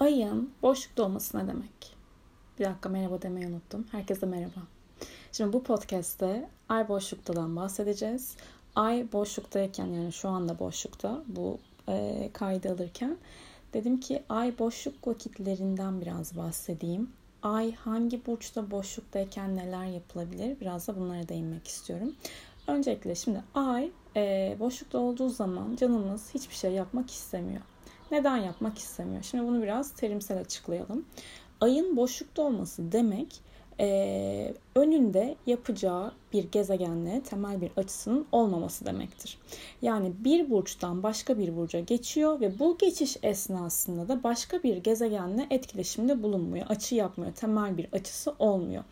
Ayın boşlukta olması ne demek? Bir dakika merhaba demeyi unuttum. Herkese merhaba. Şimdi bu podcast'te ay boşluktadan bahsedeceğiz. Ay boşluktayken yani şu anda boşlukta bu e, kaydı alırken dedim ki ay boşluk vakitlerinden biraz bahsedeyim. Ay hangi burçta boşluktayken neler yapılabilir? Biraz da bunlara değinmek istiyorum. Öncelikle şimdi ay e, boşlukta olduğu zaman canımız hiçbir şey yapmak istemiyor. Neden yapmak istemiyor? Şimdi bunu biraz terimsel açıklayalım. Ayın boşlukta olması demek önünde yapacağı bir gezegenle temel bir açısının olmaması demektir. Yani bir burçtan başka bir burca geçiyor ve bu geçiş esnasında da başka bir gezegenle etkileşimde bulunmuyor. Açı yapmıyor. Temel bir açısı olmuyor.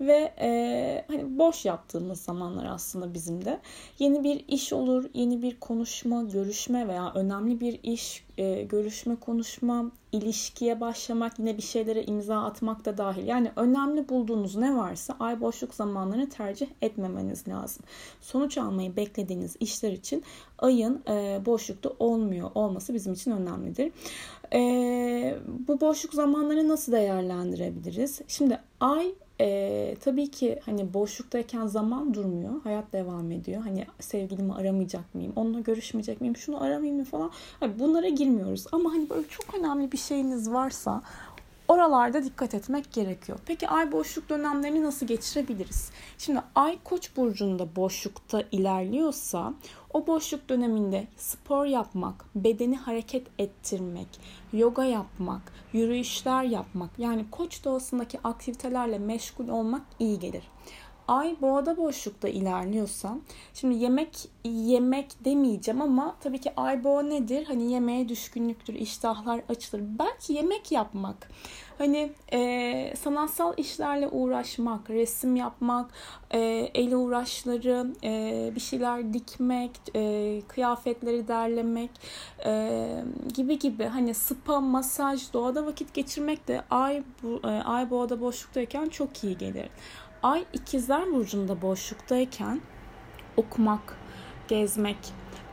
Ve e, hani boş yaptığımız zamanlar aslında bizim de yeni bir iş olur, yeni bir konuşma, görüşme veya önemli bir iş, e, görüşme, konuşma, ilişkiye başlamak, yine bir şeylere imza atmak da dahil. Yani önemli bulduğunuz ne varsa ay boşluk zamanlarını tercih etmemeniz lazım. Sonuç almayı beklediğiniz işler için ayın e, boşlukta olmuyor olması bizim için önemlidir. E, bu boşluk zamanları nasıl değerlendirebiliriz? Şimdi ay ee, tabii ki hani boşluktayken zaman durmuyor. Hayat devam ediyor. Hani sevgilimi aramayacak mıyım? Onunla görüşmeyecek miyim? Şunu aramayayım mı falan. Hani bunlara girmiyoruz. Ama hani böyle çok önemli bir şeyiniz varsa Oralarda dikkat etmek gerekiyor. Peki ay boşluk dönemlerini nasıl geçirebiliriz? Şimdi ay koç burcunda boşlukta ilerliyorsa o boşluk döneminde spor yapmak, bedeni hareket ettirmek, yoga yapmak, yürüyüşler yapmak yani koç doğasındaki aktivitelerle meşgul olmak iyi gelir. Ay boğada boşlukta ilerliyorsa şimdi yemek yemek demeyeceğim ama tabii ki ay boğa nedir? Hani yemeğe düşkünlüktür, iştahlar açılır. Belki yemek yapmak. Hani e, sanatsal işlerle uğraşmak, resim yapmak, e, el uğraşları, e, bir şeyler dikmek, e, kıyafetleri derlemek e, gibi gibi hani spa, masaj, doğada vakit geçirmek de ay bu, e, ay boğada boşluktayken çok iyi gelir. Ay ikizler burcunda boşluktayken okumak, gezmek,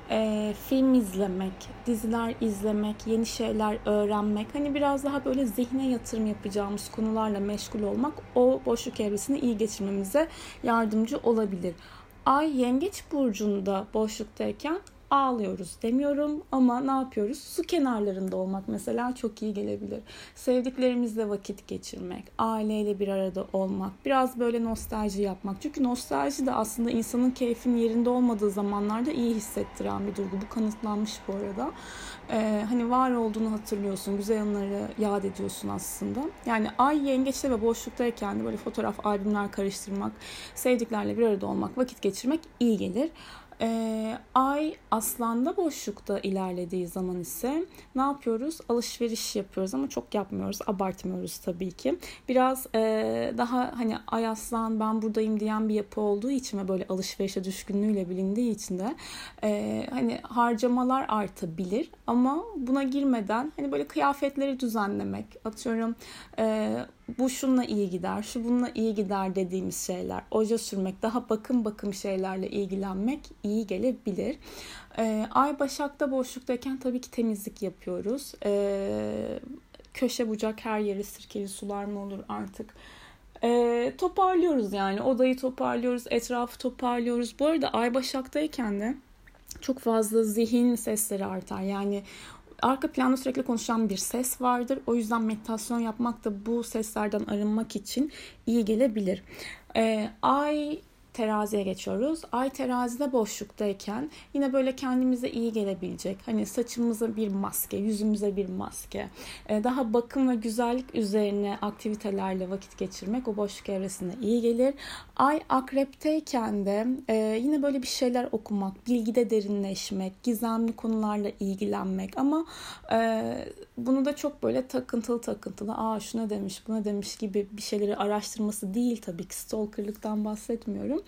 e, film izlemek, diziler izlemek, yeni şeyler öğrenmek, hani biraz daha böyle zihne yatırım yapacağımız konularla meşgul olmak o boşluk evresini iyi geçirmemize yardımcı olabilir. Ay yengeç burcunda boşluktayken ağlıyoruz demiyorum ama ne yapıyoruz? Su kenarlarında olmak mesela çok iyi gelebilir. Sevdiklerimizle vakit geçirmek, aileyle bir arada olmak, biraz böyle nostalji yapmak. Çünkü nostalji de aslında insanın keyfinin yerinde olmadığı zamanlarda iyi hissettiren bir duygu. Bu kanıtlanmış bu arada. Ee, hani var olduğunu hatırlıyorsun, güzel anıları yad ediyorsun aslında. Yani ay yengeçte ve boşluktayken de böyle fotoğraf, albümler karıştırmak, sevdiklerle bir arada olmak, vakit geçirmek iyi gelir. E, ay aslanda boşlukta ilerlediği zaman ise ne yapıyoruz? Alışveriş yapıyoruz ama çok yapmıyoruz. Abartmıyoruz tabii ki. Biraz e, daha hani ay aslan ben buradayım diyen bir yapı olduğu için ve böyle alışverişe düşkünlüğüyle bilindiği için de e, hani harcamalar artabilir. Ama buna girmeden hani böyle kıyafetleri düzenlemek atıyorum e, bu şunla iyi gider, şu bununla iyi gider dediğimiz şeyler, oje sürmek, daha bakım bakım şeylerle ilgilenmek iyi gelebilir. Ee, Ay Başak'ta boşluktayken tabii ki temizlik yapıyoruz. Ee, köşe bucak her yeri sirkeli sular mı olur artık? Ee, toparlıyoruz yani odayı toparlıyoruz, etrafı toparlıyoruz. Bu arada Ay Başak'tayken de çok fazla zihin sesleri artar. Yani arka planda sürekli konuşan bir ses vardır. O yüzden meditasyon yapmak da bu seslerden arınmak için iyi gelebilir. Ee, ay teraziye geçiyoruz. Ay terazide boşluktayken yine böyle kendimize iyi gelebilecek. Hani saçımıza bir maske, yüzümüze bir maske. E, daha bakım ve güzellik üzerine aktivitelerle vakit geçirmek o boşluk evresinde iyi gelir. Ay akrepteyken de e, yine böyle bir şeyler okumak, bilgide derinleşmek, gizemli konularla ilgilenmek ama e, bunu da çok böyle takıntılı takıntılı aa şuna demiş buna demiş gibi bir şeyleri araştırması değil tabii ki stalkerlıktan bahsetmiyorum.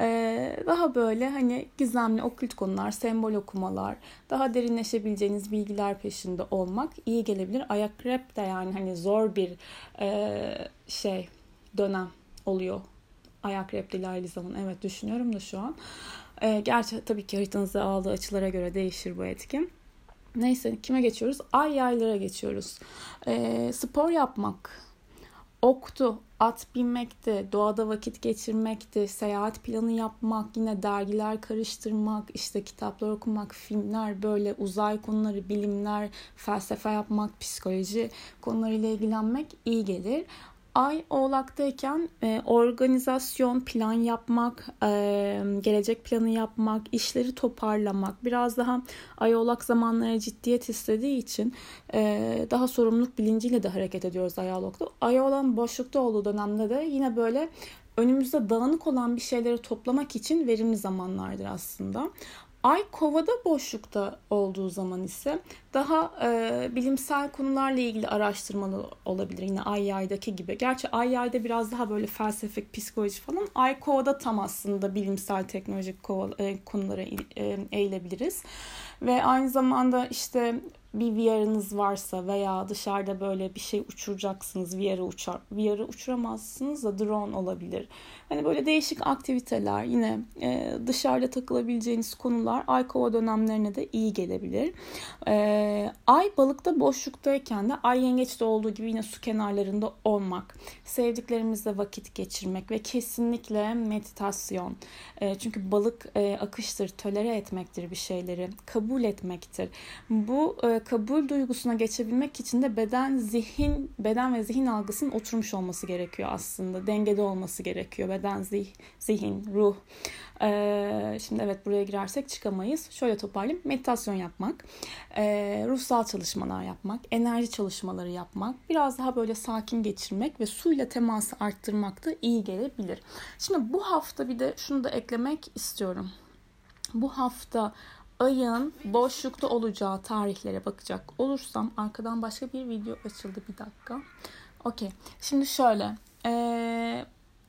Ee, daha böyle hani gizemli okült konular, sembol okumalar, daha derinleşebileceğiniz bilgiler peşinde olmak iyi gelebilir. Ayak rap de yani hani zor bir e, şey dönem oluyor. Ayak rap ile zaman evet düşünüyorum da şu an. E, gerçi tabii ki haritanızda aldığı açılara göre değişir bu etkin. Neyse kime geçiyoruz? Ay yaylara geçiyoruz. E, spor yapmak, oktu, at binmekti, doğada vakit geçirmekti, seyahat planı yapmak, yine dergiler karıştırmak, işte kitaplar okumak, filmler, böyle uzay konuları, bilimler, felsefe yapmak, psikoloji konularıyla ilgilenmek iyi gelir. Ay oğlaktayken e, organizasyon, plan yapmak, e, gelecek planı yapmak, işleri toparlamak, biraz daha ay oğlak zamanlara ciddiyet istediği için e, daha sorumluluk bilinciyle de hareket ediyoruz ay oğlakta. Ay oğlan boşlukta olduğu dönemde de yine böyle önümüzde dağınık olan bir şeyleri toplamak için verimli zamanlardır aslında. Ay kovada boşlukta olduğu zaman ise daha e, bilimsel konularla ilgili araştırmalı olabilir. Yine ay yaydaki gibi. Gerçi ay yayda biraz daha böyle felsefik, psikoloji falan. Ay kovada tam aslında bilimsel, teknolojik kova, e, konulara e, eğilebiliriz. Ve aynı zamanda işte bir VR'ınız varsa veya dışarıda böyle bir şey uçuracaksınız VR'ı uçar. VR'ı uçuramazsınız da drone olabilir. Hani böyle değişik aktiviteler yine e, dışarıda takılabileceğiniz konular ay kova dönemlerine de iyi gelebilir. E, ay balıkta boşluktayken de ay yengeçte olduğu gibi yine su kenarlarında olmak, sevdiklerimizle vakit geçirmek ve kesinlikle meditasyon. E, çünkü balık e, akıştır, tolere etmektir bir şeyleri, kabul etmektir. Bu e, kabul duygusuna geçebilmek için de beden, zihin, beden ve zihin algısının oturmuş olması gerekiyor aslında. Dengede olması gerekiyor beden, zih, zihin, ruh. Ee, şimdi evet buraya girersek çıkamayız. Şöyle toparlayayım. Meditasyon yapmak, e, ruhsal çalışmalar yapmak, enerji çalışmaları yapmak, biraz daha böyle sakin geçirmek ve suyla teması arttırmak da iyi gelebilir. Şimdi bu hafta bir de şunu da eklemek istiyorum. Bu hafta ayın boşlukta olacağı tarihlere bakacak olursam arkadan başka bir video açıldı bir dakika. Okey. Şimdi şöyle. Ee,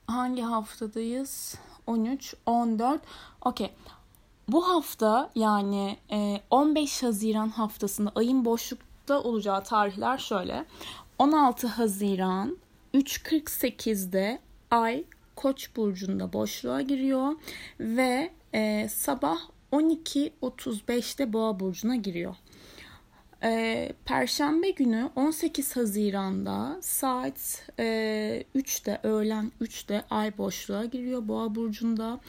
hangi haftadayız? 13, 14. Okey. Bu hafta yani 15 Haziran haftasında ayın boşlukta olacağı tarihler şöyle. 16 Haziran 3.48'de ay Koç burcunda boşluğa giriyor ve e, sabah 12.35'te Boğa burcuna giriyor. Ee, Perşembe günü 18 Haziran'da saat e, 3'te öğlen 3'te ay boşluğa giriyor Boğa burcunda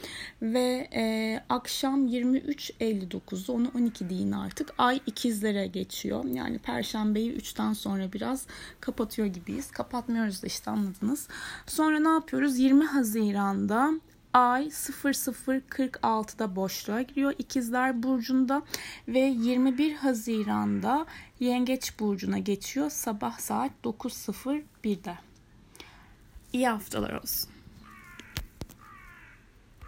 ve e, akşam 23.59'da onu 12 deyin artık ay ikizlere geçiyor. Yani Perşembeyi 3'ten sonra biraz kapatıyor gibiyiz. Kapatmıyoruz da işte anladınız. Sonra ne yapıyoruz? 20 Haziran'da Ay 0046'da boşluğa giriyor İkizler Burcu'nda ve 21 Haziran'da Yengeç Burcu'na geçiyor sabah saat 9.01'de. İyi haftalar olsun.